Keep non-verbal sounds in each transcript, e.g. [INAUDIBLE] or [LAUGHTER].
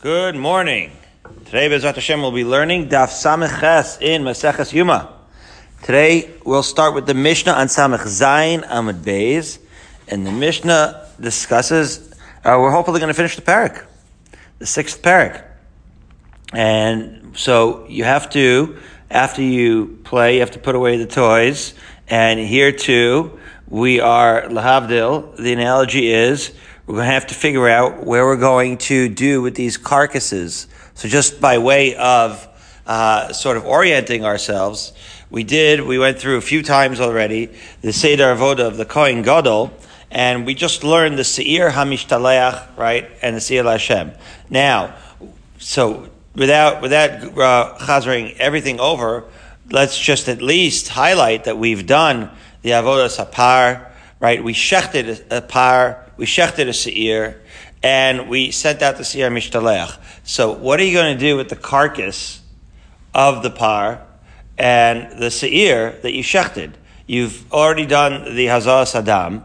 Good morning. Today, Bezrat Hashem, we'll be learning Daf Samech in Maseches Yuma. Today, we'll start with the Mishnah on Samech Zayin Amud Beis, and the Mishnah discusses. Uh, we're hopefully going to finish the parak, the sixth parak, and so you have to, after you play, you have to put away the toys, and here too, we are lahavdil. The analogy is we're going to have to figure out where we're going to do with these carcasses. So just by way of uh, sort of orienting ourselves, we did, we went through a few times already, the Seder Avoda of the Kohen Gadol, and we just learned the Seir Hamishtaleach, right, and the Seir Hashem. Now, so without, without uh, chazering everything over, let's just at least highlight that we've done the Avodah Sapar, right? We shechted a par, we shechted a seir, and we sent out the seir mishtalech. So what are you going to do with the carcass of the par and the seir that you shechted? You've already done the hazah sadam,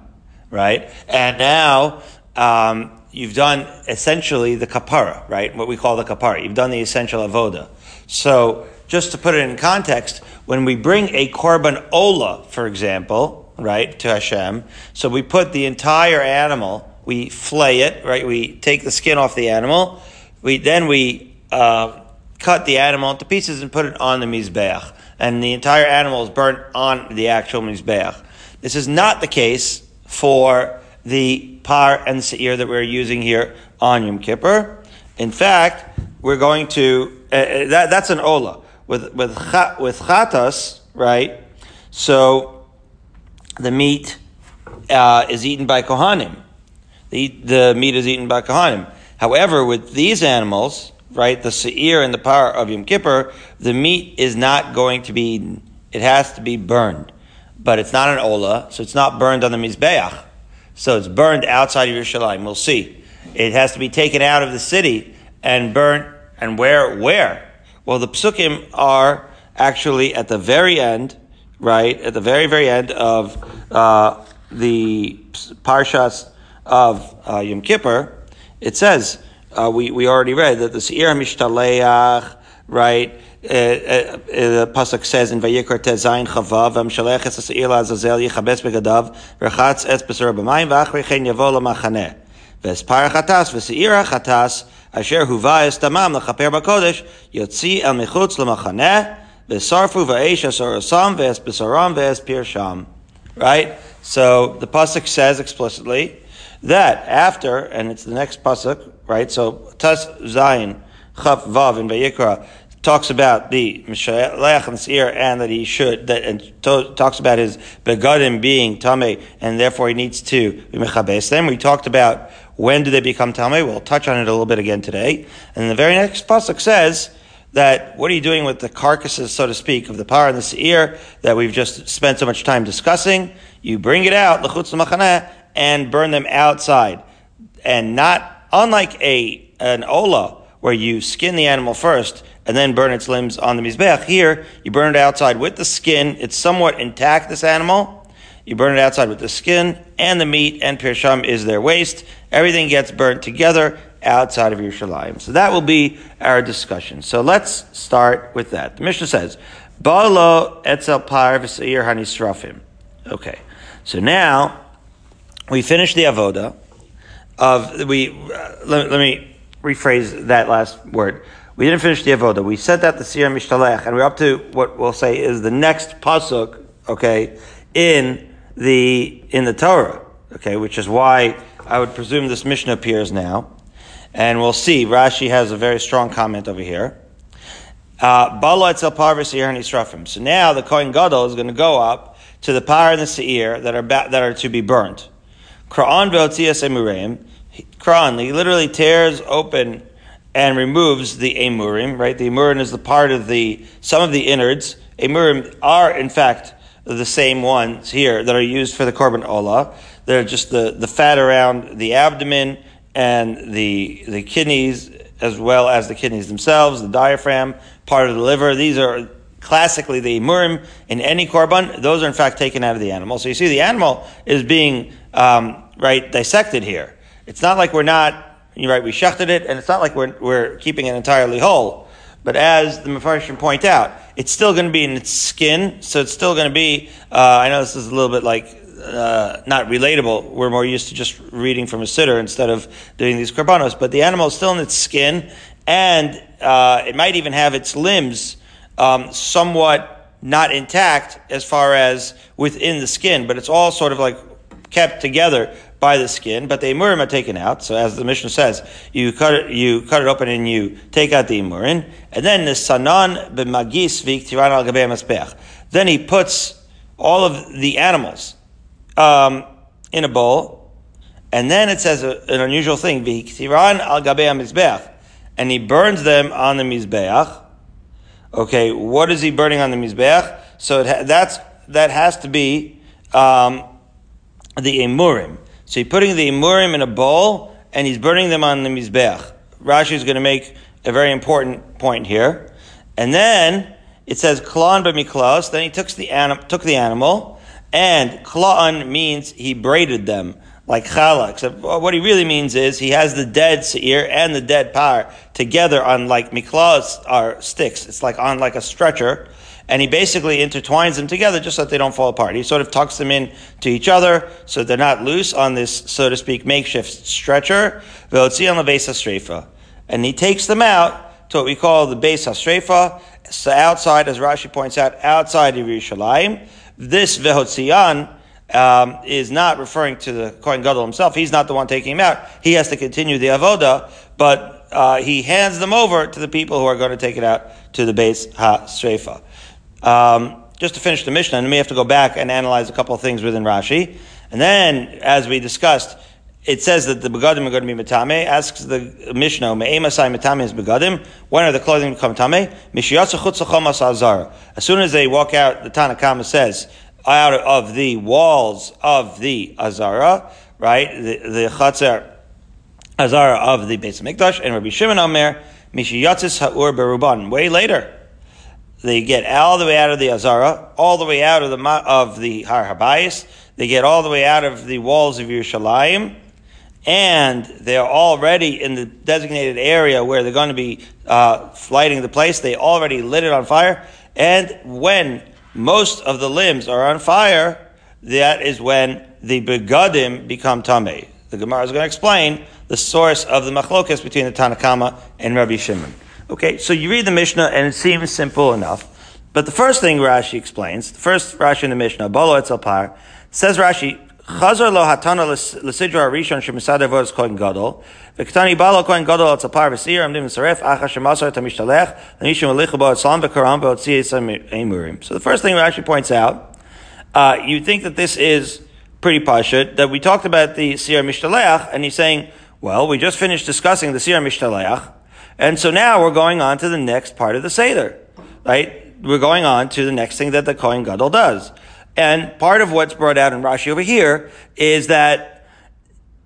right? And now, um, you've done essentially the kapara, right? What we call the kapara. You've done the essential avoda. So, just to put it in context, when we bring a korban ola, for example, right, to Hashem. So we put the entire animal, we flay it, right? We take the skin off the animal. We then we uh, cut the animal into pieces and put it on the mizbeach, and the entire animal is burnt on the actual mizbeach. This is not the case for the par and seir that we're using here on Yom Kippur. In fact, we're going to uh, uh that, that's an ola with with with chatas, right? So the meat uh, is eaten by Kohanim. The, the meat is eaten by Kohanim. However, with these animals, right, the Seir and the par of Yom Kippur, the meat is not going to be eaten. It has to be burned. But it's not an Ola, so it's not burned on the Mizbeach. So it's burned outside of Yerushalayim. We'll see. It has to be taken out of the city and burnt. And where? Where? Well, the psukim are actually at the very end right at the very very end of uh, the parshas of uh, Yom Kippur, it says uh, we we already read that the Seir Mishtaleach, right. Uh, uh, the pasuk says in Vayikra Tezayin Chavav Amshalech Es Seir Azazel Yichabes Begadav Rechatz Es Besar B'Mayim V'Achrei Chen Yavo LaMachaneh V'Espar Asher Huva Es Tamam L'Chaper B'Kodesh Yotzi El Mechutz LaMachaneh V'sarfu v'eish asarasam v'es b'saram v'es pirsham. Right? So the pasuk says explicitly that after, and it's the next pasuk, right? So Tas Zayin Chaf Vav in Vayikra talks about the Mishalech and Seir and that he should, that, and to, talks about his begadim being Tameh and therefore he needs to be Mechabes them. We talked about when do they become Tameh. We'll touch on it a little bit again today. And the very next pasuk says, that what are you doing with the carcasses, so to speak, of the par and the seir that we've just spent so much time discussing? You bring it out, l'chutz l'machaneh, and burn them outside. And not, unlike a, an ola, where you skin the animal first and then burn its limbs on the mizbech. Here, you burn it outside with the skin. It's somewhat intact, this animal. You burn it outside with the skin and the meat and pirsham is their waste. Everything gets burnt together outside of Yerushalayim. So that will be our discussion. So let's start with that. The Mishnah says, Balo etzel par v'seir hanisrafim. Okay. So now, we finish the avoda of, we, uh, let, let, me rephrase that last word. We didn't finish the avoda. We said that the seir mishtalech, and we're up to what we'll say is the next pasuk, okay, in the, in the Torah, okay, which is why I would presume this Mishnah appears now. And we'll see, Rashi has a very strong comment over here. Uh, so now the Kohen Gadol is going to go up to the par and the seir that are ba- that are to be burnt. Kra'an ve'otzias Kra'an, he literally tears open and removes the emurim, right? The emurim is the part of the, some of the innards. Emurim are, in fact, the same ones here that are used for the korban olah. They're just the, the fat around the abdomen and the, the kidneys, as well as the kidneys themselves, the diaphragm, part of the liver. These are classically the murim in any korban. Those are in fact taken out of the animal. So you see the animal is being, um, right, dissected here. It's not like we're not, right, we shechted it, and it's not like we're, we're keeping it entirely whole. But as the Mepharshim point out, it's still going to be in its skin, so it's still going to be, uh, I know this is a little bit like, uh, not relatable. We're more used to just reading from a siddur instead of doing these karbanos. But the animal is still in its skin, and uh, it might even have its limbs um, somewhat not intact as far as within the skin, but it's all sort of like kept together by the skin, but the imurim are taken out. So as the Mishnah says, you cut it, you cut it open and you take out the imurim, and then the sanan b'magis v'iktiran al Then he puts all of the animals um, in a bowl, and then it says a, an unusual thing: v'iktiran al gabei and he burns them on the mizbeach. Okay, what is he burning on the mizbeach? So ha- that's that has to be um, the emurim. So he's putting the imurim in a bowl and he's burning them on the mizbeach. Rashi is going to make a very important point here. And then it says klon b'miklos. Then he took the, anim- took the animal and klon means he braided them like challah. Except what he really means is he has the dead seir and the dead par together on like miklas are sticks. It's like on like a stretcher and he basically intertwines them together just so that they don't fall apart. He sort of tucks them in to each other so they're not loose on this, so to speak, makeshift stretcher. on the base strefa. And he takes them out to what we call the base hastrefa. So outside, as Rashi points out, outside of Yerushalayim. This vehotzian um, is not referring to the Kohen Gadol himself. He's not the one taking him out. He has to continue the avoda, but uh, he hands them over to the people who are going to take it out to the base ha-strefa. Um, just to finish the Mishnah, and we have to go back and analyze a couple of things within Rashi. And then, as we discussed, it says that the begadim are going to be metame. Asks the Mishnah, me'emasai metame is begadim. When are the clothing become tame? As soon as they walk out, the Tanakhama says, out of the walls of the Azara, right? The, the Chatzar Azara of the Beis Mikdash, and Rabbi Shimon Omer, Mishiyatzis Ha'ur Beruban. Way later, they get all the way out of the Azara, all the way out of the of the Har Habayis. They get all the way out of the walls of Yerushalayim, and they're already in the designated area where they're going to be uh, lighting the place. They already lit it on fire, and when most of the limbs are on fire, that is when the begadim become tamei. The Gemara is going to explain the source of the machlokas between the Tanakama and Rabbi Shimon. Okay, so you read the Mishnah and it seems simple enough. But the first thing Rashi explains, the first Rashi in the Mishnah, Bolo Etzel Par, says Rashi, Chazar lo hatana l'sidra arishon shemisad avos kohen gadol, v'ktani balo kohen gadol etzel par v'sir amdim v'saref acha shemasar tamishtalech l'nishim alichu bo etzlam v'karam v'otzi emurim. So the first thing Rashi points out, uh, you think that this is pretty pashut, that we talked about the Sir Mishtaleach, and he's saying, well, we just finished discussing the Sir Mishtaleach, and so now we're going on to the next part of the Seder, right? We're going on to the next thing that the Kohen Gadol does. And part of what's brought out in Rashi over here is that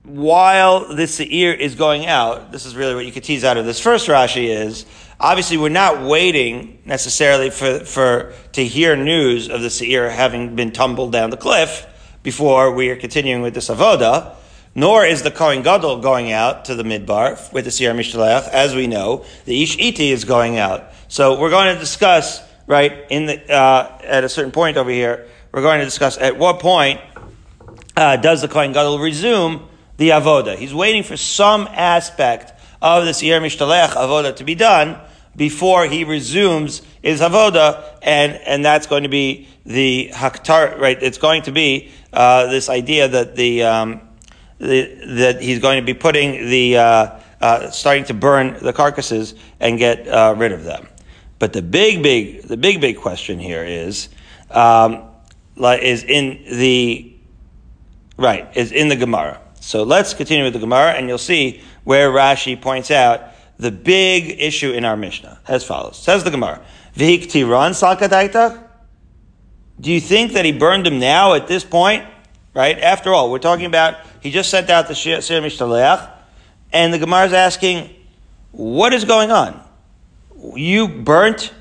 while this Seir is going out, this is really what you could tease out of this first Rashi is, obviously we're not waiting necessarily for, for, to hear news of the Seir having been tumbled down the cliff before we are continuing with this Avoda. Nor is the Kohen Gadol going out to the Midbar with the Siyar Mishtaleach. As we know, the Ish Iti is going out. So we're going to discuss, right, in the, uh, at a certain point over here, we're going to discuss at what point uh, does the Kohen Gadol resume the Avoda. He's waiting for some aspect of the Siyar Mishtaleach Avoda to be done before he resumes his Avoda, and, and that's going to be the Haktar, right? It's going to be uh, this idea that the, um, the, that he's going to be putting the, uh, uh, starting to burn the carcasses and get uh, rid of them. But the big, big, the big, big question here is, um, is in the, right, is in the Gemara. So let's continue with the Gemara and you'll see where Rashi points out the big issue in our Mishnah as follows. Says the Gemara, Vihiktiran salkadaita? Do you think that he burned them now at this point? Right? After all, we're talking about he just sent out the Sir Mishtaleach, and the Gemara is asking, what is going on? You burnt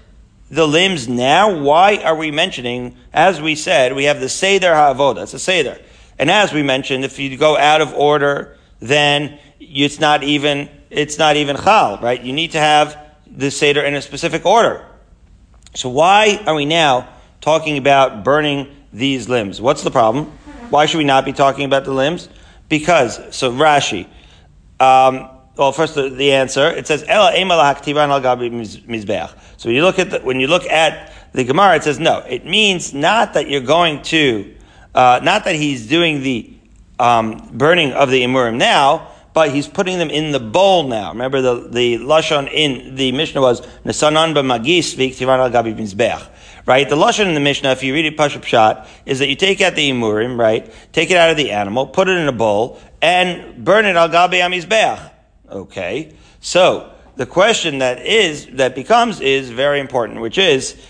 the limbs now? Why are we mentioning, as we said, we have the Seder HaAvodah, it's a Seder. And as we mentioned, if you go out of order, then it's not even, it's not even chal, right? You need to have the Seder in a specific order. So why are we now talking about burning these limbs? What's the problem? Why should we not be talking about the limbs? Because, so Rashi, um, well, first the, the, answer, it says, Ela al gabi mizbeach. So when you look at the, when you look at the Gemara, it says, no, it means not that you're going to, uh, not that he's doing the um, burning of the imurim now, but he's putting them in the bowl now. Remember the, the lashon in the Mishnah was nesanan b'magis v'iktivan al gabi mizbeach. Right? The lashon in the Mishnah, if you read it pashup shot, is that you take out the imurim, right? Take it out of the animal, put it in a bowl, and burn it al gabi amizbeach. Okay. So the question that is that becomes is very important, which is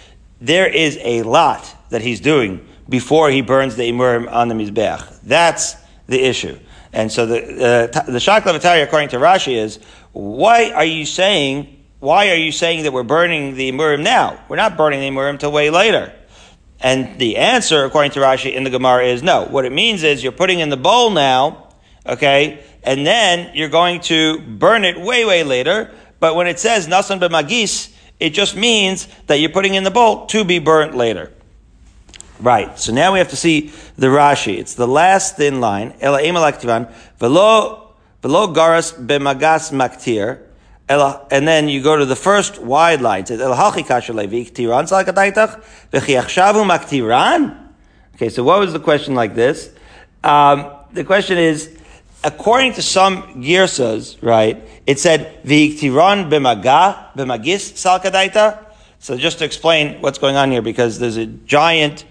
there is a lot that he's doing before he burns the imurim on the mizbeach. That's the issue. And so the uh, the shakla according to Rashi is why are you saying why are you saying that we're burning the imurim now? We're not burning the imurim till way later. And the answer, according to Rashi in the Gemara, is no. What it means is you're putting in the bowl now, okay, and then you're going to burn it way, way later. But when it says nasan b'magis, it just means that you're putting in the bowl to be burnt later. Right. So now we have to see the Rashi. It's the last thin line. Ela emalaktivan velo velo garas b'magas maktir. And then you go to the first wide line. It says el. Okay. So what was the question like this? Um, the question is according to some girsas, right, it said v'iktiron b'maga b'magis salkadaita. So just to explain what's going on here, because there's a giant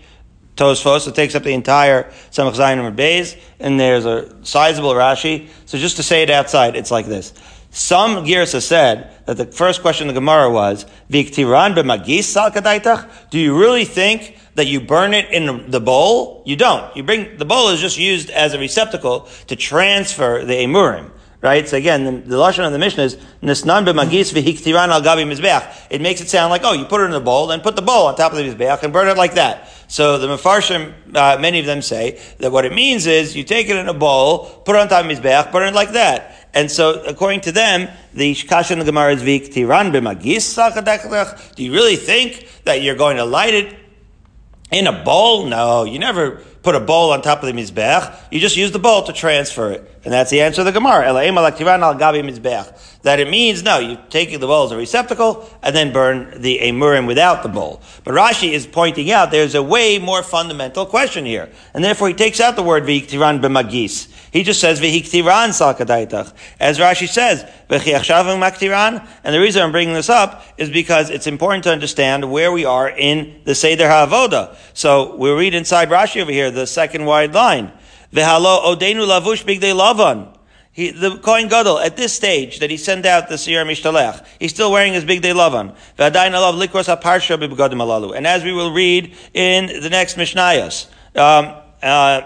Tosfos that takes up the entire Samach Zayin and and there's a sizable Rashi. So just to say it outside, it's like this. Some Girsa said that the first question of the Gemara was, V'iktiran b'magis salkadaitach? Do you really think that you burn it in the bowl? You don't. You bring, the bowl is just used as a receptacle to transfer the emurim. Right? So again, the, the Lashon of the Mishnah is, Nisnan b'magis v'hiktiran al gabi mizbeach. It makes it sound like, oh, you put it in the bowl, then put the bowl on top of the mizbeach and burn it like that. So the Mefarshim, uh, many of them say that what it means is you take it in a bowl, put it on top of mizbeach, burn it like that. And so, according to them, the Shkash in the Gemara is Viktiran b'magis Do you really think that you're going to light it in a bowl? No, you never put a bowl on top of the mizbech. You just use the bowl to transfer it. And that's the answer of the Gemara. That it means, no, you take the bowl as a receptacle and then burn the emurim without the bowl. But Rashi is pointing out there's a way more fundamental question here. And therefore he takes out the word v'iktiran b'magis. He just says v'hiktiran salkadaitach. As Rashi says, v'chiachshavim maktiran. And the reason I'm bringing this up is because it's important to understand where we are in the Seder HaAvoda. So we read inside Rashi over here, the second wide line. V'halo odenu lavush bigdei lavan. He, the Kohen Gadol, at this stage that he sent out the Siyar Mishtalech, he's still wearing his bigdei lavan. And as we will read in the next Mishnayos, um, uh,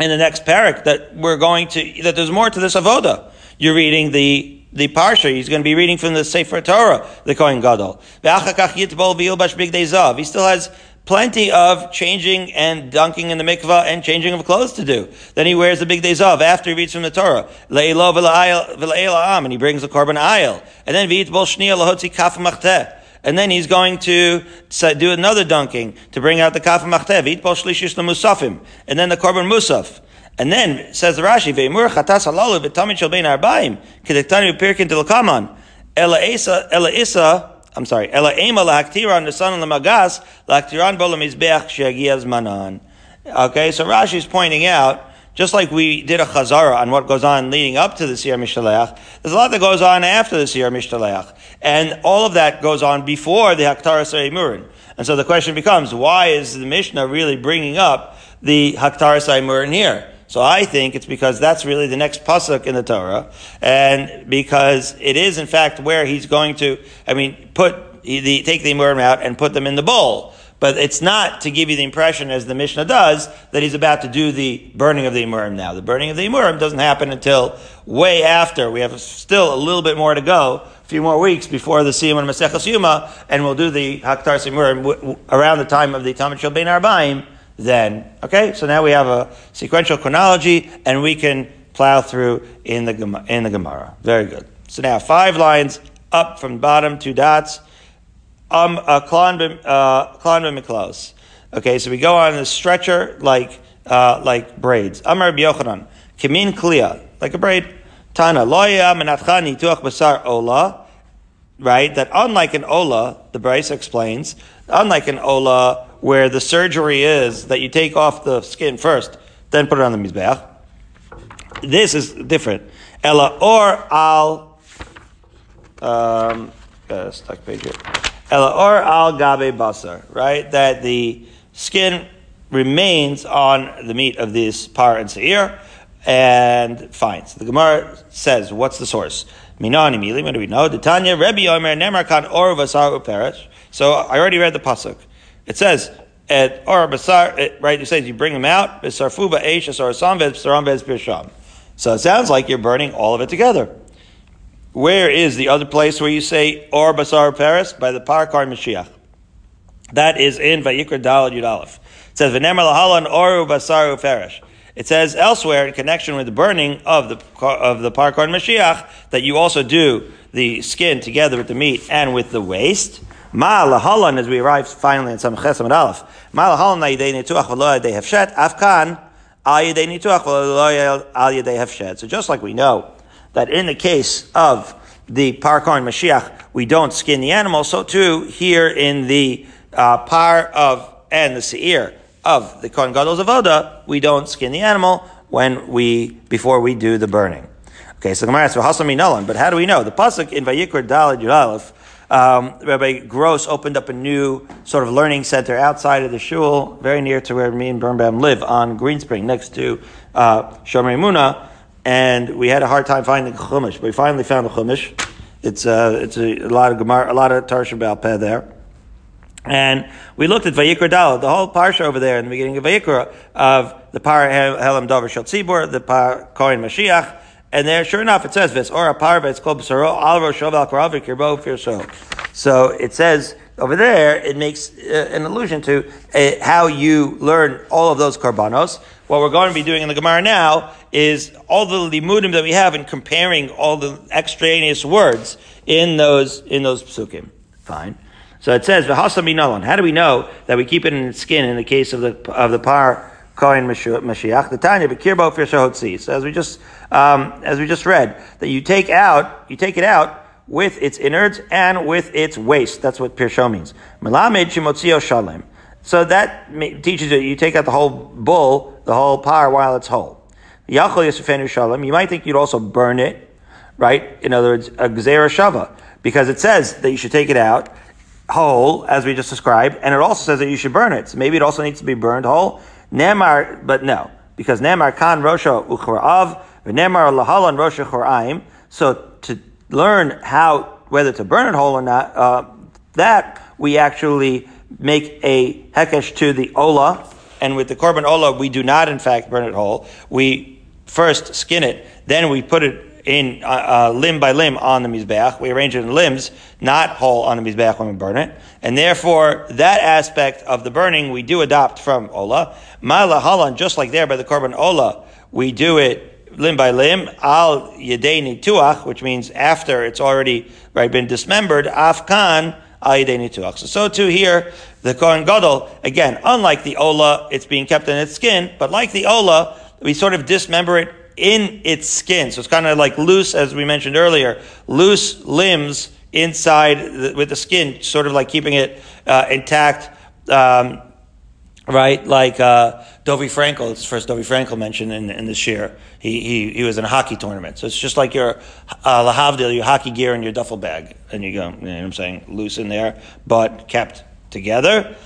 in the next parak, that we're going to, that there's more to this avoda. You're reading the the parsha. He's going to be reading from the Sefer Torah, the Kohen Gadol. He still has plenty of changing and dunking in the mikvah and changing of clothes to do. Then he wears the bigdei zahav after he reads from the Torah. Le'ilo am, and he brings the korban ayil. And then v'it bol shnia lahotzi kaf machteh. and then he's going to do another dunking to bring out the kaf machtev. V'it bol shlishish musafim. And then the korban musaf. And then says the Rashi, "Ve'imur chatas halalu v'tamid shel bein arbaim kedektani pirkin telakaman ela isa ela isa I'm sorry. Ela ema lahaktiran the son of the magas lahaktiran bolam izbeach shegiaz manan. Okay, so Rashi is pointing out, just like we did a chazara on what goes on leading up to the Siyar Mishtaleach, there's a lot that goes on after the Siyar Mishtaleach. And all of that goes on before the Haktara Murin. And so the question becomes, why is the Mishnah really bringing up the Haktara Murin here? So I think it's because that's really the next pasuk in the Torah, and because it is in fact where he's going to, I mean, put the, take the imurim out and put them in the bowl. But it's not to give you the impression, as the Mishnah does, that he's about to do the burning of the imurim now. The burning of the imurim doesn't happen until way after. We have still a little bit more to go, a few more weeks before the Siyam and Maseches Yuma, and we'll do the Haktar Simurim around the time of the Talmud Shel Bein Arbaim then. Okay, so now we have a sequential chronology and we can plow through in the, in the Gemara. Very good. So now five lines up from bottom, two dots. Um, a clond uh. Okay, so we go on the stretcher like uh, like braids. Amar Yochanan, Kimin Kliya, like a braid. Tana, Loya Menatchani Tuach Basar Ola, right? That unlike an Ola, the Brisa explains, unlike an Ola where the surgery is that you take off the skin first, then put it on the Mizbeach. This is different. Ella or al, um, a stuck page here. Ella or al gabe basar, right? That the skin remains on the meat of this par and seir, and fine. So the Gemara says, what's the source? Minani mili, what do we know? Tanya, Rebbe Omer, Nemar or vasar uperish. So I already read the pasuk. It says, at or basar, right? It says you bring them out, besarfuba eish or samvez, saramvez pirsham. So it sounds like you're burning all of it together. Where is the other place where you say or basar paris? By the parakar Mashiach. That is in Vayikra Dalad Yud Aleph. It says v'nemer lahalan oru basaru ferish. It says elsewhere in connection with the burning of the of the parakar Mashiach that you also do the skin together with the meat and with the waste. Ma lahalan as we arrive finally in some chesam aleph. Ma lahalan na yidei netuach v'lo yidei hefshet afkan al yidei netuach v'lo al hefshet. So just like we know that in the case of the parakar Mashiach we don't skin the animal, so too here in the uh, par of and the seir of the Kohen Gadol's avoda, we don't skin the animal when we before we do the burning. Okay, so Gemara asks, "Hasam But how do we know? The pasuk in Vayikra Dalad Yudalef, um, Rabbi Gross opened up a new sort of learning center outside of the shul, very near to where me and Birnbaum live on Greenspring, next to uh, Shomer Muna, and we had a hard time finding chumash, but we finally found the chumash. It's uh, it's a, a, lot of Gemara, a lot of Tarsha Peh there. And we looked at Vayikra Dal, the whole parsha over there in the beginning of Vayikra of the par Helam Dover Shel the par Kohen Mashiach, and there, sure enough, it says this, or a par it's called Shovel Karav Kirbo Firso. So it says over there, it makes uh, an allusion to uh, how you learn all of those karbanos. What we're going to be doing in the Gemara now is all the limudim that we have in comparing all the extraneous words in those in those psukim. Fine. So it says. How do we know that we keep it in skin in the case of the of the par kohen mashiach? The tanya b'kirbo firshahotzi. So as we just um, as we just read, that you take out you take it out with its innards and with its waste. That's what pirsho means. Melamed shimotzio shalem. So that teaches you you take out the whole bull, the whole par while it's whole. Yachol yisufenu shalem. You might think you'd also burn it, right? In other words, a gzera shava, because it says that you should take it out whole, as we just described, and it also says that you should burn it. So maybe it also needs to be burned whole. Nemar, but no, because Nemar kan rosha uchrav, Nemar lahalan rosha choraim. So to learn how whether to burn it whole or not, uh, that we actually make a hekesh to the ola, and with the korban ola, we do not in fact burn it whole. We first skin it, then we put it in uh, uh, limb by limb on the mizbeach. We arrange it in limbs, not whole on the mizbeach when we burn it, and therefore that aspect of the burning we do adopt from ola. Ma'la halan, just like there by the korban ola, we do it limb by limb. Al yedei tuach, which means after it's already right been dismembered. Afkan al yedei tuach. So so too here the kohen gadol again, unlike the ola, it's being kept in its skin, but like the ola, we sort of dismember it in its skin. So it's kind of like loose, as we mentioned earlier, loose limbs inside the, with the skin, sort of like keeping it uh, intact. Um, right? Like uh, Dovie Frankel, it's first Dovie Frankel mentioned in, in this year. He, he, he was in a hockey tournament. So it's just like your uh, Lahavdil, your hockey gear in your duffel bag. And you go, you know what I'm saying, loose in there, but kept together.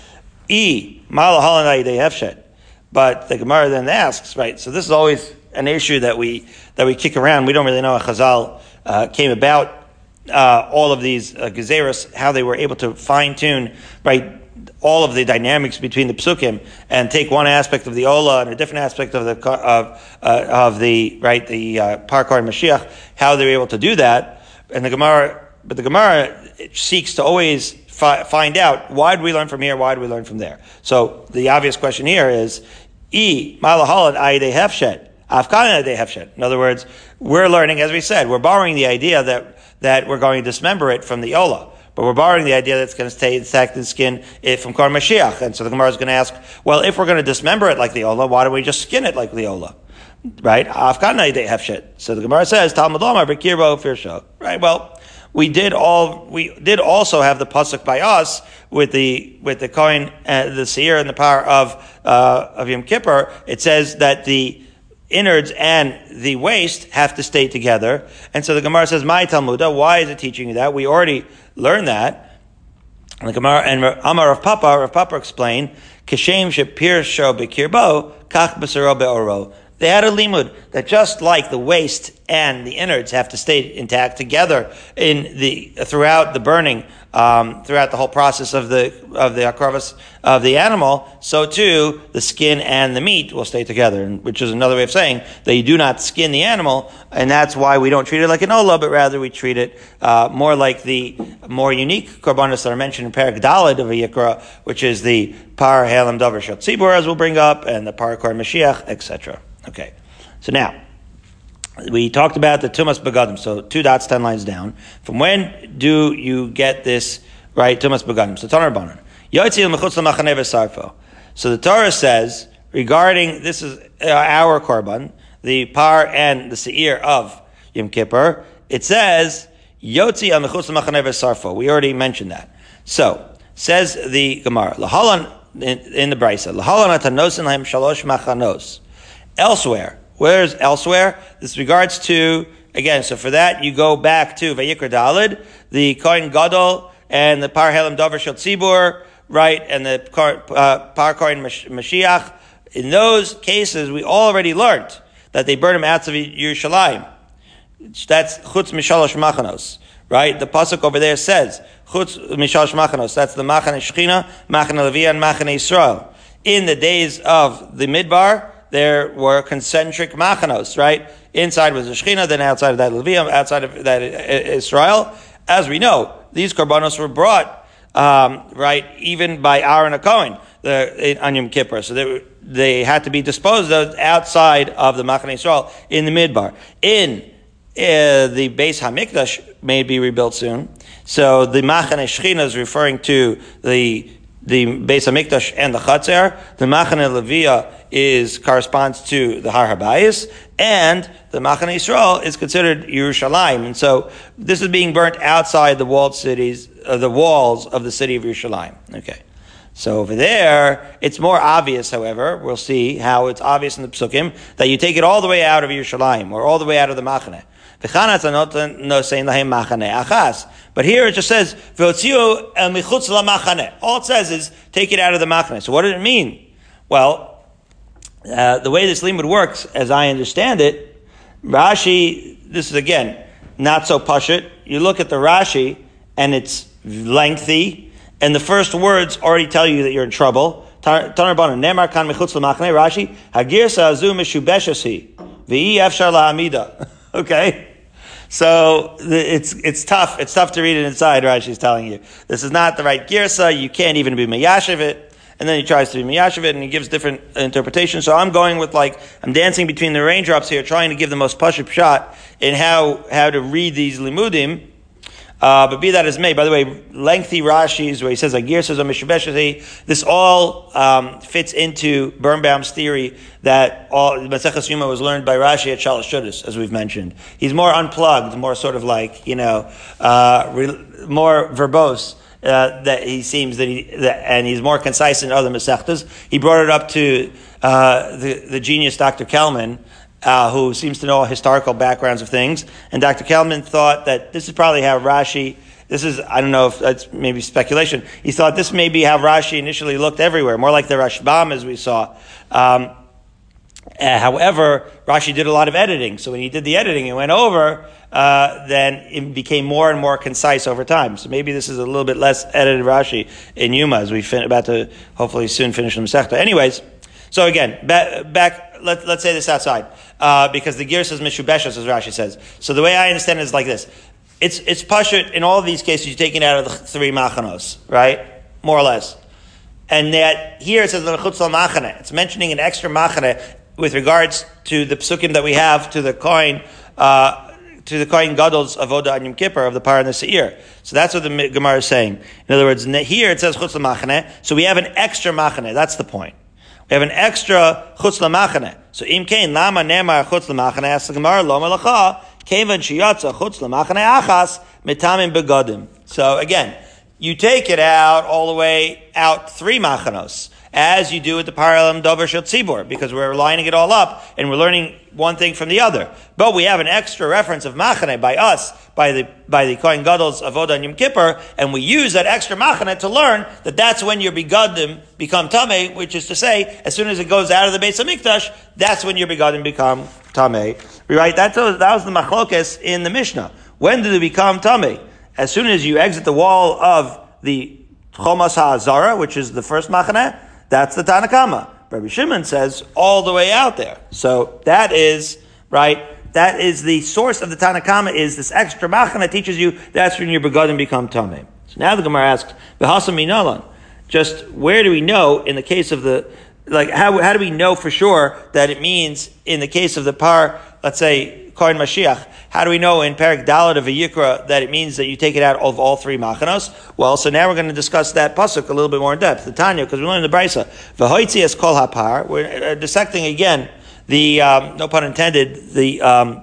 E, Malahalanai have shed. But the Gemara then asks, right, so this is always an issue that we that we kick around. We don't really know how Chazal uh, came about uh, all of these uh, gezeras, how they were able to fine tune right all of the dynamics between the psukim and take one aspect of the ola and a different aspect of the of uh, of the right the uh, parkar Mashiach, how they were able to do that. And the Gemara, but the Gemara seeks to always fi- find out why do we learn from here, why do we learn from there. So the obvious question here is, e malahalat ayde hefshet Afkana de hefshet. In other words, we're learning, as we said, we're borrowing the idea that, that we're going to dismember it from the Ola. But we're borrowing the idea that it's going to stay intact in skin from Kor Mashiach. And so the Gemara is going to ask, well, if we're going to dismember it like the Ola, why don't we just skin it like the Ola? Right? Afkana de hefshet. So the Gemara says, Talmud Lomar, Bekirbo, Firsho. Right? Well, we did all we did also have the pasuk by us with the with the coin, uh, the seer, and the par of uh, of Yom Kippur. It says that the innards and the waste have to stay together, and so the Gemara says, "My Talmudah, why is it teaching you that? We already learned that." And the Gemara and Amar of Papa, of Papa explained, "Kishem shepir sho bekirbo kach b'saro be'oro." They had a limud that just like the waste and the innards have to stay intact together in the throughout the burning, um, throughout the whole process of the of the akravas of the animal, so too the skin and the meat will stay together, which is another way of saying that you do not skin the animal, and that's why we don't treat it like an ola, but rather we treat it uh, more like the more unique korbanos that are mentioned in Perak Dalad of a Yikra, which is the par halam davar shel as we'll bring up, and the par kor mashiach, etc. Okay. So now, we talked about the Tumas Begadim. So two dots, ten lines down. From when do you get this, right, Tumas Begadim? So Tanar Banan. So the Torah says, regarding, this is uh, our Korban, the par and the seir of Yom Kippur, it says, Yotzi al mechutz sarfo. We already mentioned that. So, says the Gemara, Lahalan, in, in the Brisa, Lahalan atanosin shalosh machanos. Elsewhere. Where's elsewhere? This regards to, again, so for that, you go back to Vayikra Dalid, the Kohen Gadol, and the Par Helam Dover Tzibur, right, and the uh, Par Kohen Mashiach. In those cases, we already learned that they burn him out of Yerushalayim. That's Chutz Mishalosh Machanos, right? The pasuk over there says Chutz Mishalosh Machanos. That's the Machane Shechina, Machane Levi, and Machane Israel. In the days of the Midbar, there were concentric machanos, right? Inside was the Shechina, then outside of that Levium, outside of that Israel. As we know, these korbanos were brought, um, right, even by Aaron a Cohen, the, on Yom Kippur. So they, they had to be disposed of outside of the Machane Israel in the Midbar. In uh, the base Hamikdash may be rebuilt soon. So the Machane Shechina is referring to the the Beis Hamikdash and the Chatzar. The Machane Levia is corresponds to the Har Habayis, and the Machane Yisrael is considered Yerushalayim. And so this is being burnt outside the walled cities, uh, the walls of the city of Yerushalayim. Okay. So over there, it's more obvious, however, we'll see how it's obvious in the Psukim, that you take it all the way out of Yerushalayim, or all the way out of the Machane. But here it just says, All it says is, take it out of the machane. So what did it mean? Well, uh, the way this limud works, as I understand it, Rashi, this is again, not so pashut. You look at the Rashi, and it's lengthy, and the first words already tell you that you're in trouble. Nemar kan mechutz Rashi, hagirsa azu meshubeshasi, v'i efshar la'amida. [LAUGHS] Okay? So it's it's tough. It's tough to read it inside. Rashi's telling you this is not the right girsa. You can't even be mayashiv it. And then he tries to be mayashiv it, and he gives different interpretations. So I'm going with like I'm dancing between the raindrops here, trying to give the most push up shot in how how to read these limudim. Uh, but be that as may, by the way, lengthy Rashi's where he says Agir says this all um, fits into Birnbaum's theory that all Maseches Yuma was learned by Rashi at Shalosh as we've mentioned. He's more unplugged, more sort of like you know, uh, re- more verbose. Uh, that he seems that he that, and he's more concise than other Masechtas. He brought it up to uh, the the genius Dr. Kelman uh, who seems to know historical backgrounds of things. And Dr. Kelman thought that this is probably how Rashi, this is, I don't know if that's maybe speculation. He thought this may be how Rashi initially looked everywhere, more like the Rashbam as we saw. Um, uh, however, Rashi did a lot of editing. So when he did the editing and went over, uh, then it became more and more concise over time. So maybe this is a little bit less edited Rashi in Yuma as we fin- about to hopefully soon finish the Masechta. Anyways, so again, back, back let, us say this outside uh, because the gear says mishubeshas, as Rashi says. So the way I understand it is like this: it's it's pashut in all of these cases. You're taking out of the three machanos, right? More or less. And that here it says the machane. It's mentioning an extra machane with regards to the psukim that we have to the coin, uh, to the coin Gadol's Avoda on Yom Kippur of the Par and the Seir. So that's what the Gemara is saying. In other words, here it says Chutz Machane, so we have an extra Machane. That's the point. We have an extra Chutz Machane. So Im Kain Lama Nemar Chutz Machane asks the Gemara Lo Melacha Kevan Shiyatza Chutz Machane Achas Metamim Begadim. So again, you take it out all the way out three machanos as you do with the parallel Dover Shel Tzibor, because we're lining it all up and we're learning one thing from the other. But we have an extra reference of Machane by us, by the, by the Kohen Gadol's Avodah and Yom Kippur, and we use that extra Machane to learn that that's when your begadim become Tameh, which is to say, as soon as it goes out of the base of Mikdash, that's when your begadim become Tameh. Right? That's, that was the Machlokes in the Mishnah. When do they become Tameh? As soon as you exit the wall of the Chomas HaZara, which is the first Machane, that's the Tanakama. Rabbi Shimon says all the way out there. So that is, right, that is the source of the Tanakama is this extra machan that teaches you that's when your begadim become tamei. So now the Gemara asks, Behasam. Just where do we know in the case of the, like, how, how do we know for sure that it means in the case of the par, let's say, Mashiach. How do we know in Perik Dalit of Yikra that it means that you take it out of all three machanos? Well, so now we're going to discuss that pasuk a little bit more in depth. The Tanya, because we learned the Brisa. V'hoitzi es kol hapar. We're uh, dissecting again the, um, no pun intended, the um,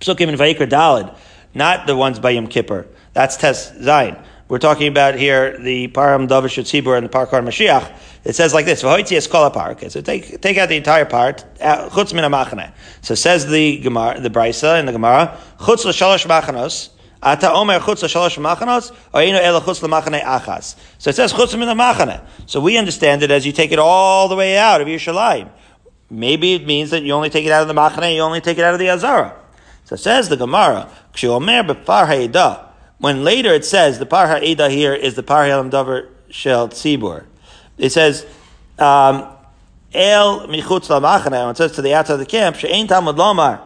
psukim in Vayikra Dalit, not the ones by Yom Kippur. That's Tes Zayin. We're talking about here the Param Davish Tzibur and the Parkar Mashiach. It says like this: "V'hoitzias kol Okay, so take take out the entire part. Uh, chutz min machane. So says the Gemara, the Brisa in the Gemara. Chutz l'shalosh machanos. Ata omer chutz l'shalosh machanos. Oinu ela chutz l'machane achas. So it says chutz min machane. So we understand it as you take it all the way out of Yerushalayim. Maybe it means that you only take it out of the machane. You only take it out of the azara. So says the Gemara. Kshu b'far ha'edah. When later it says the par ha'edah here is the par ha'elam davar shel tzibur it says, um, El michutz lamachane, it says to the outside of the camp, she'ein talmud lomar,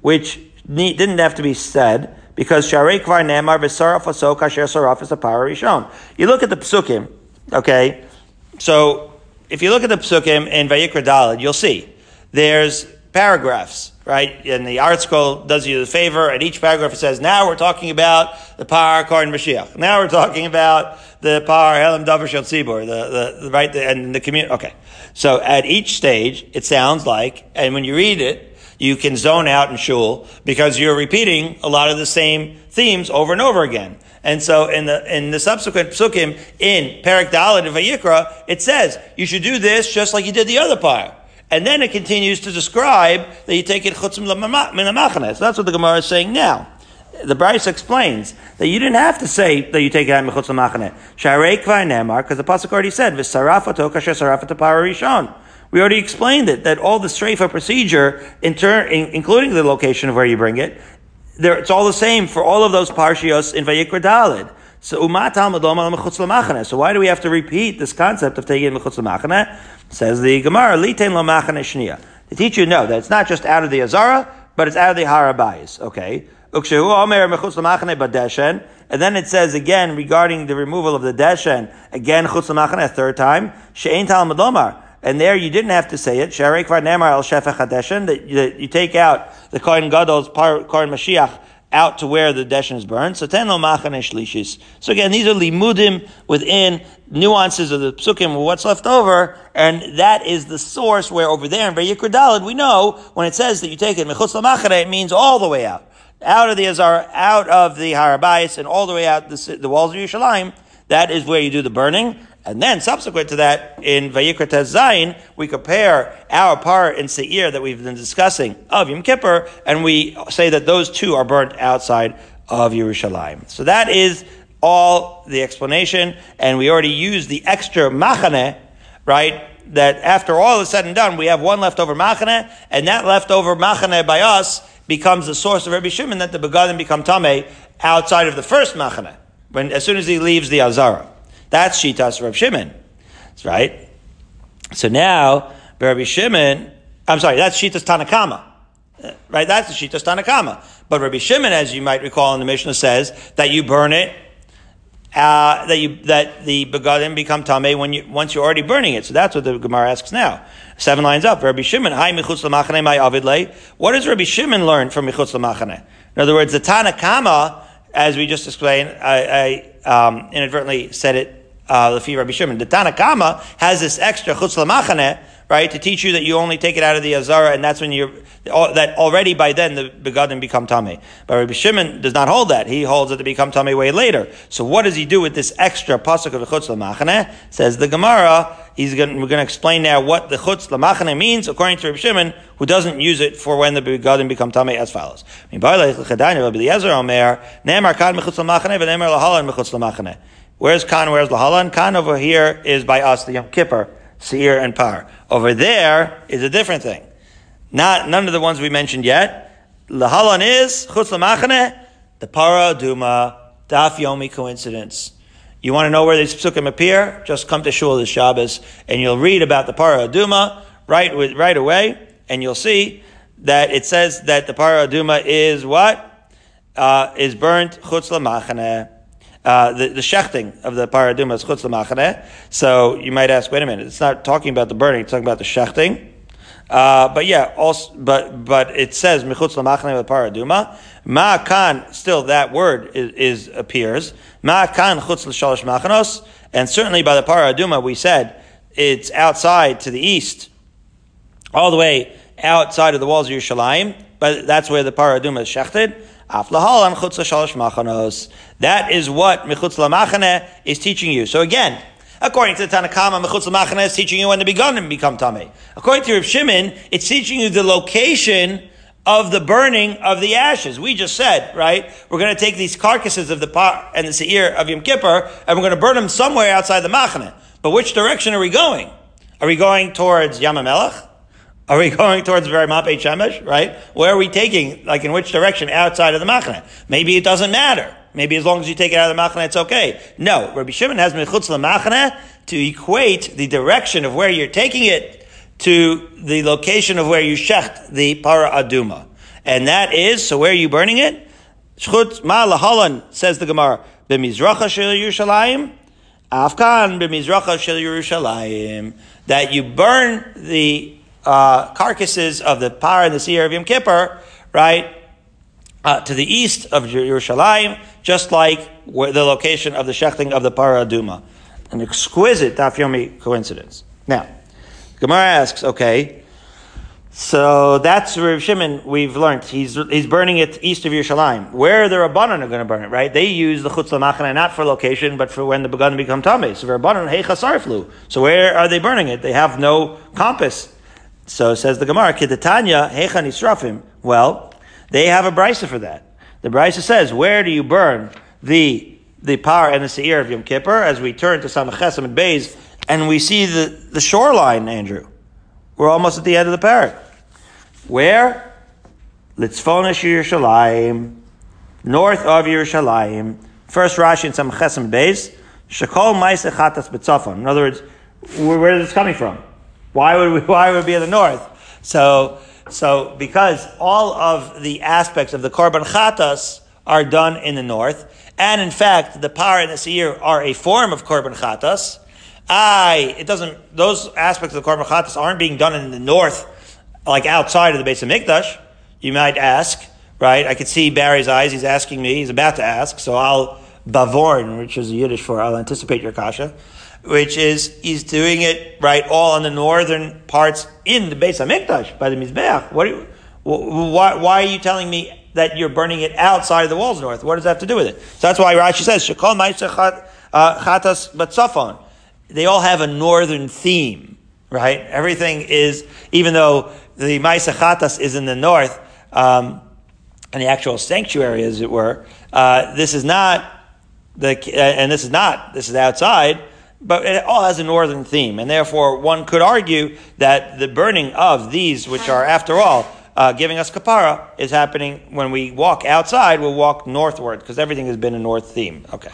which didn't have to be said, because sharei kvar nemar v'saraf aso kasher saraf is a power rishon. You look at the psukim, okay, so if you look at the psukim in Vayikra Dalad, you'll see there's paragraphs, right? And the ArtScroll does you the favor, and each paragraph it says, now we're talking about the Par Kohen Mashiach. Now we're talking about the Par Helam Davar Shel the, the, right, the, and the community. Okay. So at each stage, it sounds like, and when you read it, you can zone out in shul because you're repeating a lot of the same themes over and over again. And so in the in the subsequent psukim in Perak Dalit of Vayikra, it says you should do this just like you did the other part. And then it continues to describe that you take it chutzim min So that's what the Gemara is saying now. The Brisa explains that you didn't have to say that you take it out mechutz. Sharei kvar nemar, because the pasuk already said v'sarafato kasher sarafat pararishon. We already explained it that all the streifa procedure, in turn, in, including the location of where you bring it, it's all the same for all of those parshios in Vayikra Dalid. So So why do we have to repeat this concept of taking mechutz l'machane? Says the Gemara, Litein lo machane shnia. To teach you know that it's not just out of the Azara, but it's out of the Harabayis. Okay. And then it says again regarding the removal of the deshen, again chutz a third time. She'ein talmud. And there you didn't have to say it. Sharei kvar nemar el shefech. That you take out the Kohen Gadol's Kohen Mashiach out to where the deshen is burned. So ten lo shlishis. So again, these are limudim within nuances of the psukim, what's left over, and that is the source where over there in Vayikra we know when it says that you take it mechutz it means all the way out. Out of the Azar, out of the Harabais, and all the way out the, the walls of Yerushalayim, that is where you do the burning. And then subsequent to that, in Vayikra Zayin, we compare our part in Seir that we've been discussing of Yom Kippur, and we say that those two are burnt outside of Yerushalayim. So that is all the explanation, and we already used the extra machane, right? That after all is said and done, we have one leftover machane, and that leftover machane by us becomes the source of Rabbi Shimon that the begadim become tame outside of the first machane, when as soon as he leaves the azara. That's Shitas Rav Shimon. Right. So now, Rabbi Shimon, I'm sorry, that's Shitas Tanakama. Right? That's the Shitas Tanakama. But Rabbi Shimon, as you might recall in the Mishnah, says that you burn it uh, that you that the begadim become tame when you once you're already burning it. So that's what the Gemara asks now. Seven lines up. Rabbi Shimon, hi michutz my avidle. What does Rabbi Shimon learn from michutz lamachane? In other words, the Tanakama, as we just explained, I, I um, inadvertently said it. Uh, the Rabbi Shimon, the Tanakama has this extra chutz lamachane right? To teach you that you only take it out of the Azara, and that's when you're, that already by then the begadim become tummy. But Rabbi Shimon does not hold that. He holds that they become tummy way later. So what does he do with this extra pasuk of the Chutz Lamachane? Says the Gemara, he's going, we're going to explain now what the Chutz Lamachane means according to Rabbi Shimon, who doesn't use it for when the begadim become Tame as follows. Where's Khan? Where's Lahalan? Khan over here is by us, the Yom Kippur. Seir and Par. Over there is a different thing. Not none of the ones we mentioned yet. Lahalan is chutz lamachane, the para duma daf yomi coincidence. You want to know where these psukim appear? Just come to shul this Shabbos, and you'll read about the para duma right right away, and you'll see that it says that the para duma is what uh, is burnt chutz lamachane. Uh, the, the shechting of the paraduma is chutz l'machaneh. So you might ask, wait a minute, it's not talking about the burning, it's talking about the shechting. Uh, but yeah, also, but but it says mechutz l'machaneh paraduma. Ma'akan, still that word is, is appears. Ma'akan chutz l'shalosh machanos, and certainly by the paraduma we said it's outside to the east, all the way outside of the walls of Yerushalayim. But that's where the paraduma is shechted. That is what Mechutz Lamachane is teaching you. So again, according to the Tanakama, Mechutz Lamachane is teaching you when the begonim become Tameh. According to Rav Shimon, it's teaching you the location of the burning of the ashes. We just said, right? We're going to take these carcasses of the par and the seir of Yom Kippur, and we're going to burn them somewhere outside the Machane. But which direction are we going? Are we going towards Yamamelech? Are we [LAUGHS] going towards Verimat Beit Shemesh, right? Where are we taking, like in which direction outside of the Machane? Maybe it doesn't matter. Maybe as long as you take it out of the Machane, it's okay. No, Rabbi Shimon has Mechutz Machane to equate the direction of where you're taking it to the location of where you shecht the Para Aduma. And that is, so where are you burning it? Shchut Ma Lahalan, says the Gemara, B'mizracha Shel Yerushalayim, Afkan B'mizracha Shel Yerushalayim, that you burn the uh, carcasses of the Par and the Seir of Yom Kippur, right, uh, to the east of Yerushalayim, just like where the location of the shechting of the Para Duma. An exquisite Daf coincidence. Now, Gemara asks, okay, so that's Rav Shimon we've learned. He's, he's burning it east of Yerushalayim. Where the Rabbanan are going to burn it, right? They use the Chutz Lamachana not for location, but for when the Beganim become Tameh. So Rabbanan, hey flew. So where are they burning it? They have no compass so says the Gemara, Kidatanya, Hechan Israfim. Well, they have a brisa for that. The brisa says, where do you burn the, the par and the seir of Yom Kippur? As we turn to Samachesam and Beis, and we see the, the shoreline, Andrew. We're almost at the end of the parak. Where? Litzfonish Yerushalayim, north of Yerushalayim. First Rashi in Samachesam and Beis, Shakol Maisechatas Betzafon. In other words, where, where is this coming from? Why would we, [LAUGHS] why would be in the north? So, so because all of the aspects of the korban chatas are done in the north, and in fact, the par and the seir are a form of korban chatas. I, it doesn't, those aspects of the korban chatas aren't being done in the north, like outside of the base of Mikdash. You might ask, right? I could see Barry's eyes. He's asking me. He's about to ask. So I'll bavorn, which is Yiddish for I'll anticipate your kasha which is he's doing it right all on the northern parts in the base of Mikdash by the Mizbeach. What? You, why, why are you telling me that you're burning it outside of the walls north? What does that have to do with it? So that's why Rashi says Shekol uh, Chatas Batzafon. They all have a northern theme, right? Everything is even though the Maisa Chatas is in the north. Um, and the actual sanctuary, as it were, uh, this is not the, uh, and this is not, this is outside, but it all has a northern theme, and therefore one could argue that the burning of these, which are, after all, uh, giving us kapara, is happening when we walk outside. We'll walk northward because everything has been a north theme. Okay.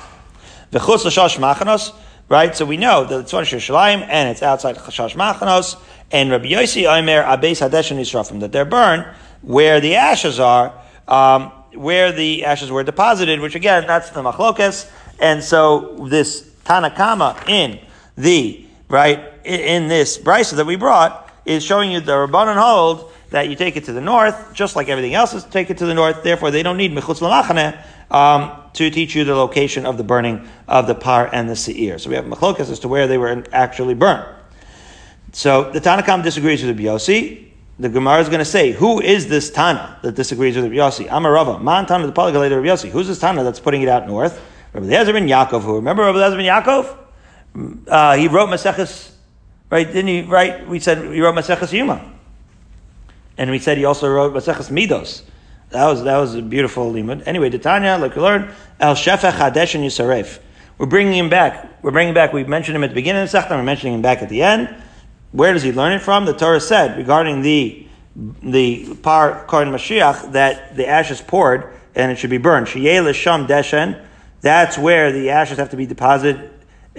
Machanos, right? So we know that it's one Shalim and it's outside Chashash machanos. And Rabbi Yossi Omer Abeis Hadesh and Yisrafim that they're burned where the ashes are, um, where the ashes were deposited. Which again, that's the machlokas And so this Tanakama in the, right, in this brisa that we brought is showing you the Rabbanan hold that you take it to the north, just like everything else is take it to the north. Therefore, they don't need mechutz lamachane um, to teach you the location of the burning of the par and the seir. So we have machlokas as to where they were actually burned. So the Tanakam disagrees with the Yossi. The Gemara is going to say, who is this Tana that disagrees with the Yossi? Amarava, man Tana the Polygalate of Yossi. Who's this Tana that's putting it out north? Rabbi Eliezer ben Yaakov. Who remember Rabbi Eliezer ben Yaakov? Uh, he wrote Maseches, right? Didn't he? Right? We said he wrote Maseches Yuma, and we said he also wrote Maseches Midos. That was that was a beautiful limud. Anyway, Tanya, like we learned, El Shefech Hadesh and Yisaref. We're bringing him back. We're bringing back. We mentioned him at the beginning of the Sechta. We're mentioning him back at the end. Where does he learn it from? The Torah said regarding the the par Kohen Mashiach that the ashes poured and it should be burned. Sheyel Sham Deshen. That's where the ashes have to be deposited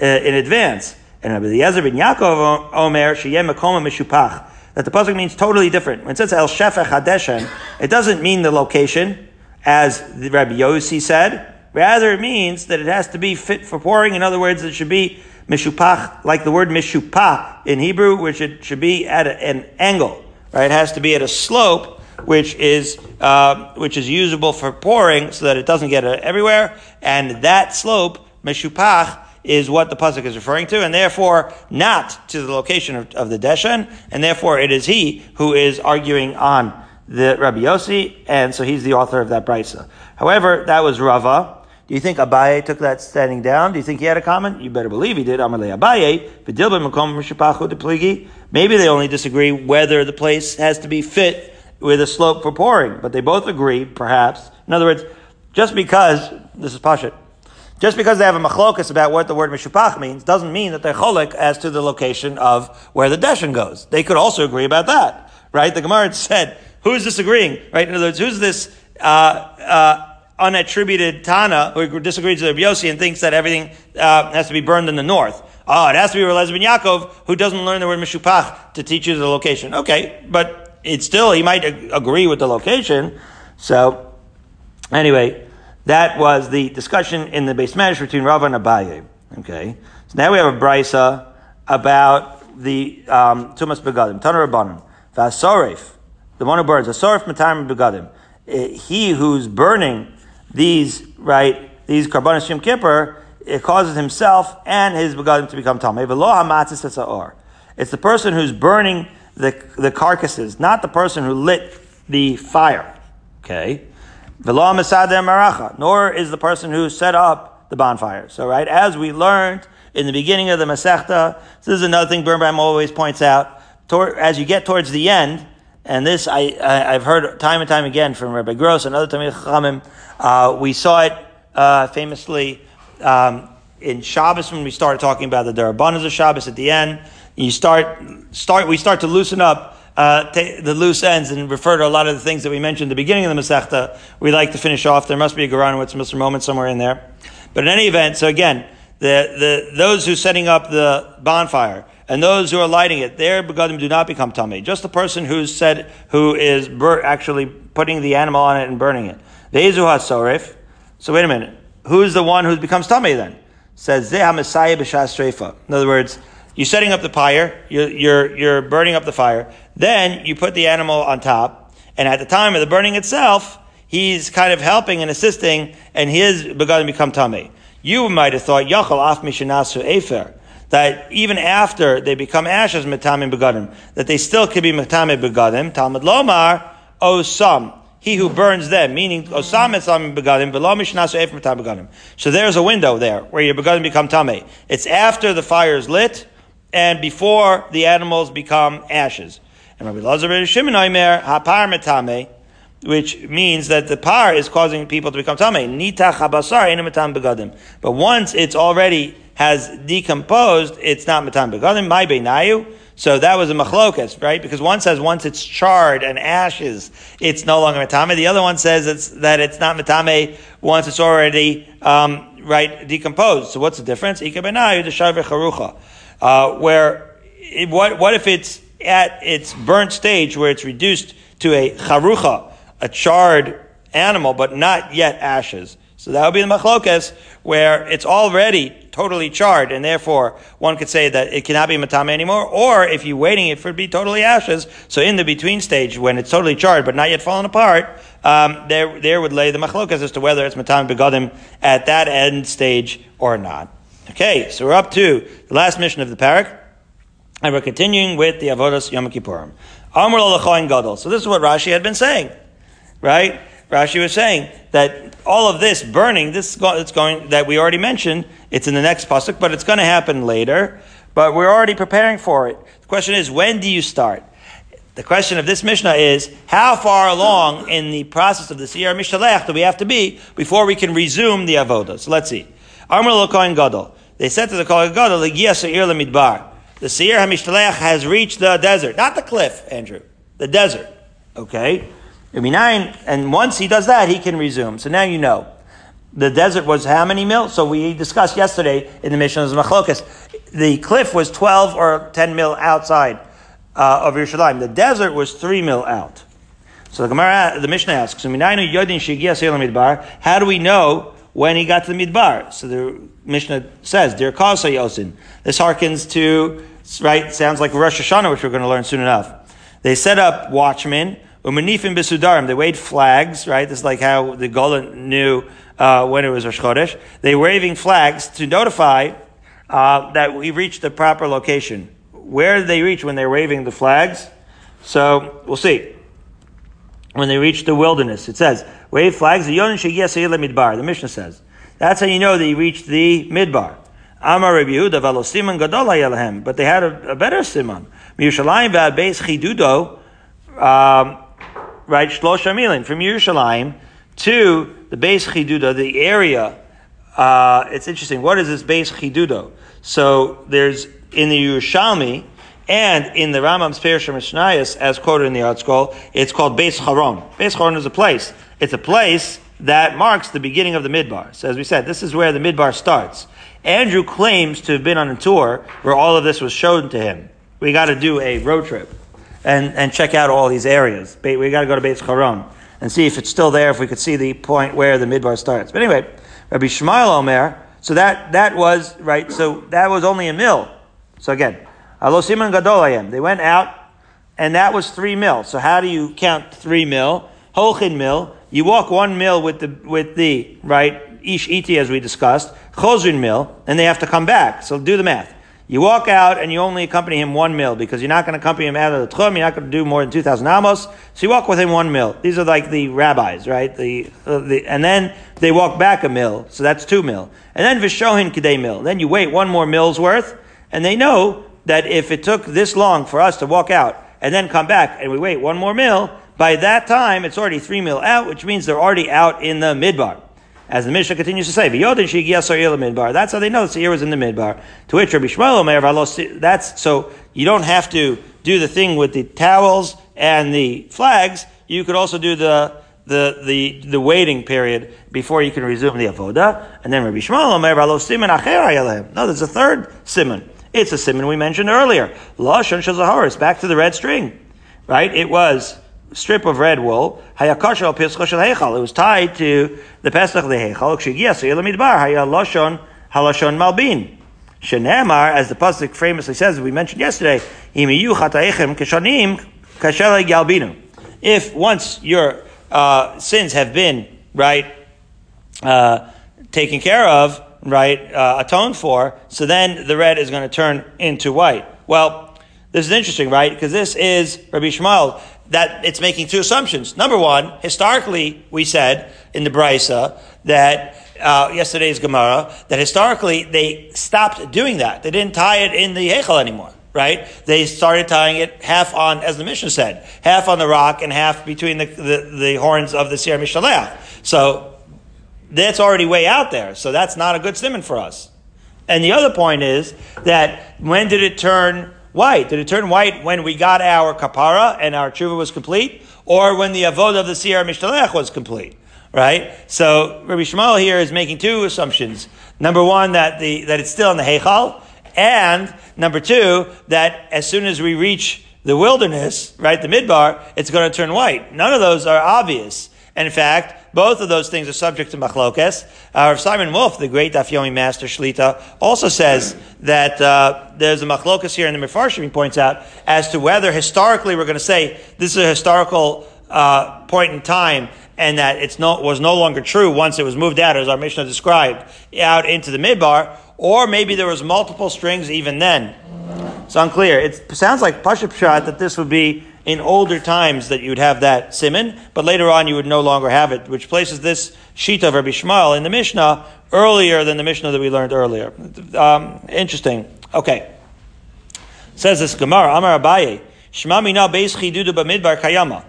uh, in advance. And Rabbi Eliezer ben Yaakov Omer Sheyem Makoma Mishupach that the pasuk means totally different. When it says El Shefech Hadeshen, it doesn't mean the location, as the Rabbi Yossi said. Rather, it means that it has to be fit for pouring. In other words, it should be mishupach, like the word mishupah in Hebrew, which it should be at an angle. Right? It has to be at a slope, which is uh, which is usable for pouring, so that it doesn't get everywhere. And that slope, mishupach, is what the pasuk is referring to, and therefore not to the location of, of the deshen, and therefore it is he who is arguing on the Rabbi Yossi, and so he's the author of that brisa. However, that was Rava. Do you think Abaye took that standing down? Do you think he had a comment? You better believe he did. Amalei Abaye, Maybe they only disagree whether the place has to be fit with a slope for pouring, but they both agree, perhaps. In other words, just because this is Pashat, just because they have a machlokas about what the word mishupach means doesn't mean that they're cholik as to the location of where the deshen goes. They could also agree about that, right? The Gemara said, who's disagreeing, right? In other words, who's this uh, uh, unattributed Tana who disagrees with Yossi and thinks that everything uh, has to be burned in the north? Oh, it has to be Relez ben Yaakov who doesn't learn the word mishupach to teach you the location. Okay, but it's still, he might agree with the location. So, anyway, that was the discussion in the base measure between Rava and Abaye. Okay. So now we have a brisa about the um, Tumas Begadim. Tana Rabbanim. Vasoref. The one who burns. Vasoref Matam Begadim. Eh, he who's burning these, right, these Karbanis Yom Kippur, it causes himself and his Begadim to become Tameh. It's the person who's burning the, the carcasses, not the person who lit the fire. Okay? Nor is the person who set up the bonfire. So, right, as we learned in the beginning of the Masechta, this is another thing Birnbaum always points out. As you get towards the end, and this I, I, have heard time and time again from Rabbi Gross and other Tamil Chachamim, uh, we saw it uh, famously um, in Shabbos when we started talking about the Darabanas of Shabbos at the end. You start, start, we start to loosen up uh, the loose ends and refer to a lot of the things that we mentioned at the beginning of the Masechta. We like to finish off. There must be a Garanowitz Mr. moment somewhere in there. But in any event, so again, the, the, those who setting up the bonfire and those who are lighting it, their begadim do not become tummy. Just the person who's said, who is bur- actually putting the animal on it and burning it. The Ezu HaSorif. So wait a minute. Who's the one who becomes tummy then? Says Zeh Messiah B'Shas In other words, you're setting up the pyre. you're, you're, you're burning up the fire, then you put the animal on top, and at the time of the burning itself, he's kind of helping and assisting, and his begadim become tummy. You might have thought, Yachal af mishanasu efer, that even after they become ashes metamim begadim, that they still could be metamim begadim. Talmud lomar osam, he who burns them, meaning osam etamim begadim, efer metamim begadim. So there's a window there where your begadim become tummy. It's after the fire is lit and before the animals become ashes. And Rabbi Lazar ben Shimon Omer hapar metame, which means that the par is causing people to become tame. Nitach habasar metam begadim. But once it's already has decomposed, it's not metam begadim. My beinayu. So that was a machlokas, right? Because one says once it's charred and ashes, it's no longer matame. The other one says it's, that it's not matame once it's already um, right decomposed. So what's the difference? Ika benayu the uh, where it, what what if it's at its burnt stage where it's reduced to a charucha, a charred animal, but not yet ashes. So that would be the machlokas where it's already totally charred, and therefore one could say that it cannot be matame anymore. Or if you're waiting it for it to be totally ashes, so in the between stage when it's totally charred but not yet fallen apart, um, there there would lay the machlokas as to whether it's matame begadim at that end stage or not. Okay, so we're up to the last mission of the parak, and we're continuing with the avodas Yom Kippurim. Amr gadol. So this is what Rashi had been saying, right? Rashi was saying that all of this burning, this it's going that we already mentioned. It's in the next pasuk, but it's going to happen later. But we're already preparing for it. The question is, when do you start? The question of this Mishnah is, how far along in the process of the Siyar Mishalech do we have to be before we can resume the Avodah? So let's see. Amr Kohen Gadol. They said to the Kohen Gadol, Midbar. The Siyar HaMishtalech has reached the desert. Not the cliff, Andrew. The desert. Okay? And once he does that, he can resume. So now you know. The desert was how many mil? So we discussed yesterday in the Mishnah of Machlokas. The cliff was 12 or 10 mil outside uh, of Yerushalayim. The desert was 3 mil out. So the Gemara, the Mishnah asks, how do we know when he got to the Midbar? So the Mishnah says, Kasa Yosin. This harkens to, right, sounds like Rosh Hashanah, which we're going to learn soon enough. They set up watchmen. They waved flags, right? This is like how the Golan knew uh, when it was Rosh Chodesh. They were waving flags to notify uh, that we reached the proper location. Where did they reach when they were waving the flags? So we'll see. When they reached the wilderness, it says wave flags. The midbar. The Mishnah says that's how you know that you reached the midbar. Amar Rabbi Yehuda v'alo gadol But they had a, a better simon. Miyushalayim v'ad beis chidudo. Um, right, Shlosha Milin, from Yerushalayim to the base Chiduda, the area. Uh, it's interesting. What is this base Chidudo? So there's in the Yerushalmi and in the Rambam's Perishim Mishnayos, as quoted in the ArtScroll, it's called Beis Charon. Beis Charon is a place. It's a place that marks the beginning of the Midbar. So as we said, this is where the Midbar starts. Andrew claims to have been on a tour where all of this was shown to him. We got to do a road trip and, and check out all these areas. We got to go to Beit Charon and see if it's still there, if we could see the point where the midbar starts. But anyway, Rabbi Yishmael Omer, so that, that was, right, so that was only a mill. So again, Alo Simon Gadolayim, they went out, and that was three mil. So how do you count three mil? Holchin mil, you walk one mil with the, with the, right, Ish Iti as we discussed, Chozrin mil, and they have to come back. So do the math. You walk out and you only accompany him one mil because you're not going to accompany him out of the tchum. You're not going to do more than two thousand amos. So you walk with him one mil. These are like the rabbis, right? The, uh, the and then they walk back a mil, so that's two mil. And then vishohin kidei mil. Then you wait one more mil's worth, and they know that if it took this long for us to walk out and then come back and we wait one more mil, by that time it's already three mil out, which means they're already out in the midbar. As the Mishnah continues to say, That's how they know the Seir was in the midbar. To which Rabbi Yishmael that's so you don't have to do the thing with the towels and the flags. You could also do the the the the waiting period before you can resume the avoda. And then Rabbi Yishmael No, there's a third simon. It's a simon we mentioned earlier. Lashon shazaharis. Back to the red string, right? It was strip of red wool. Hayakasha al It was tied to the pesach of the heichal. Kshigia hayaloshon malbin. Shenemar, as the pasuk famously says, we mentioned yesterday, If once your uh, sins have been right uh, taken care of, right uh, atoned for, so then the red is going to turn into white. Well, this is interesting, right? Because this is Rabbi Yishmael that it's making two assumptions. Number one, historically, we said in the Brisa that uh, yesterday's Gemara that historically they stopped doing that. They didn't tie it in the Hechel anymore, right? They started tying it half on, as the Mishnah said, half on the rock and half between the, the, the horns of the Sierra Mishalech. So that's already way out there. So that's not a good simon for us. And the other point is that when did it turn white? Did it turn white when we got our kapara and our tshuva was complete, or when the avodah of the siyar mishtalech was complete? Right. So Rabbi Yishmael here is making two assumptions. Number one, that the that it's still in the heichal, and number two, that as soon as we reach the wilderness, right, the midbar, it's going to turn white. None of those are obvious. And in fact, both of those things are subject to machlokes. Uh, Simon Wolf, the great Daf Yomi master Shlita, also says that uh, there's a machlokes here and the Mefarshim, points out, as to whether historically we're going to say this is a historical uh, point in time and that it's no, was no longer true once it was moved out, as our Mishnah described, out into the midbar, or maybe there was multiple strings even then. It's unclear. It sounds like Pasha Pshat that this would be in older times that you would have that simon, but later on you would no longer have it, which places this sheet of Rabbi Yishmael in the Mishnah earlier than the Mishnah that we learned earlier. Um, interesting. Okay. Says this Gemara, Amar Abaye, Shema mina beis chidudu b'midbar kayama.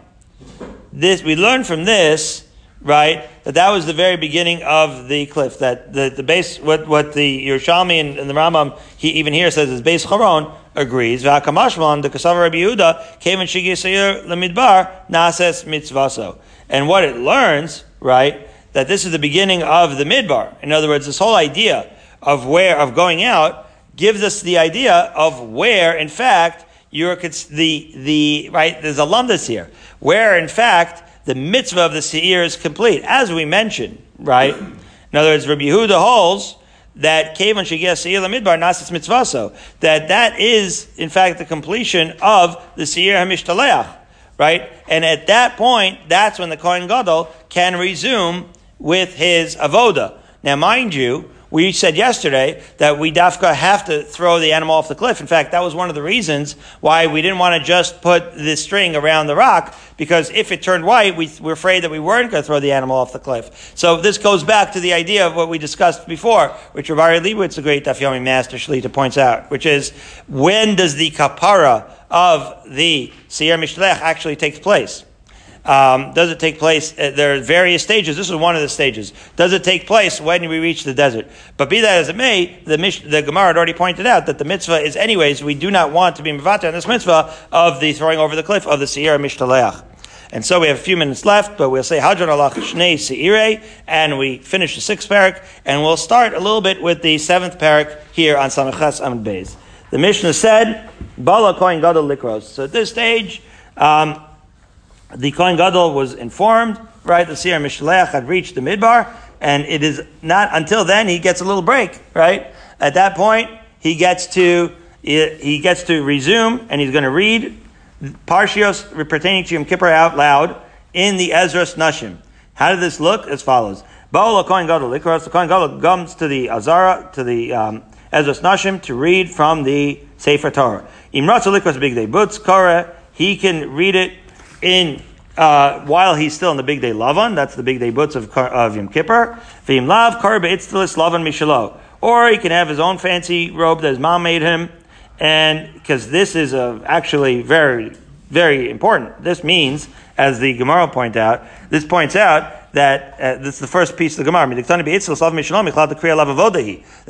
This, we learn from this, right, that that was the very beginning of the cliff, that the, the base, what, what the Yerushalmi and, and the Rambam, he even here says is base Charon, agrees. V'akamashvan, the Kasav Rabbi Yehuda, came in Shigi Seir Lemidbar, Nases Mitzvaso. And what it learns, right, that this is the beginning of the Midbar. In other words, this whole idea of where, of going out, gives us the idea of where, in fact, you're, the, the, right, there's a lumdus here, where, in fact, the mitzvah of the Seir is complete, as we mentioned, right? In other words, Rabbi Yehuda holds that Kevan Shagia Seir Midbar Nasis Mitzvaso, that that is, in fact, the completion of the Seir HaMishtaleach, right? And at that point, that's when the Kohen Gadol can resume with his avoda. Now, mind you, we said yesterday that we dafka have to throw the animal off the cliff. In fact, that was one of the reasons why we didn't want to just put the string around the rock, because if it turned white, we were afraid that we weren't going to throw the animal off the cliff. So this goes back to the idea of what we discussed before, which Rabbi Leibowitz, the great Daf Yomi master Shlita, points out, which is when does the kapara of the Seir Mishlech actually take place? Um, does it take place? Uh, there are various stages. This is one of the stages. Does it take place when we reach the desert? But be that as it may, the, the Gemara had already pointed out that the mitzvah is, anyways, we do not want to be mivata in this mitzvah of the throwing over the cliff of the Seir HaMishtaleach. And so we have a few minutes left, but we'll say Hadron Allah Shnei Seire, and we finish the sixth parak, and we'll start a little bit with the seventh parak here on Samachas Amid Beis. The Mishnah said, Bala Kohen Gadol Likros. So at this stage, um, the Kohen Gadol was informed, right, the Seir Mishlech had reached the Midbar, and it is not until then he gets a little break, right? At that point, he gets to, he gets to resume, and he's going to read Parshios pertaining to Yom Kippur out loud in the Ezras Nashim. How did this look? As follows. Ba'ol Kohen Gadol Likros, the Kohen Gadol comes to the Azara, to the um, Ezras Nashim to read from the Sefer Torah. Imratz Likros Bigdei Butz Korah, he can read it in uh, while he's still in the bigdei Lavan, that's the bigdei butz of, of Yom Kippur. V'im lav kar be'itztelis Lavan mishalo. Or he can have his own fancy robe that his mom made him, and because this is a, actually very, very important. This means, as the Gemara point out, this points out that uh, this is the first piece of the Gemara. This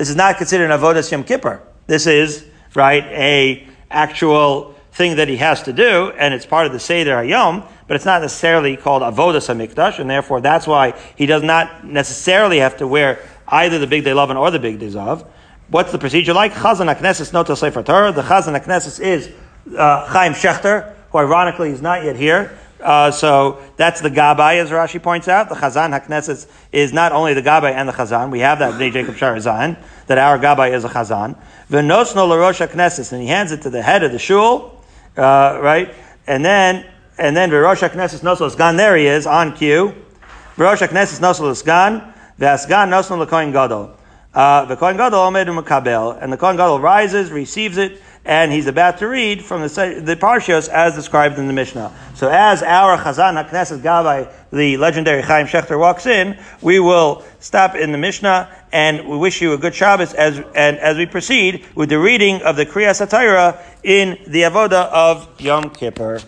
is not considered an avodas Yom Kippur. This is right a actual thing that he has to do, and it's part of the Seder Hayom, but it's not necessarily called Avodas HaMikdash, and therefore that's why he does not necessarily have to wear either the Bigdei Lavan or the Bigdei Zahav. What's the procedure like? Chazan HaKnesses Nota Sefer Torah. The Chazan HaKnesses is uh, Chaim Shechter, who ironically is not yet here. Uh, so that's the Gabbai, as Rashi points out. The Chazan HaKnesses is not only the Gabbai and the Chazan. We have that Bnei Jacob Shar Zayin, that our Gabbai is a Chazan. V'nosno l'rosh HaKnesses, and he hands it to the head of the shul, uh, right? And then, and then Rosh Knesset Nosol Sgan, there he is, on cue. Rosh Knesset Nosol Sgan, Vasgan Nosol Lekoin Gadol. Uh, the Kohen Gadol Omed Makabel, and the Kohen Gadol rises, receives it, and he's about to read from the, the Parshios as described in the Mishnah. So as our Chazan HaKnesset Gavai, the legendary Chaim Shechter, walks in, we will stop in the Mishnah, and we wish you a good Shabbos as, and as we proceed with the reading of the Kriyas HaTorah in the Avoda of Yom Kippur.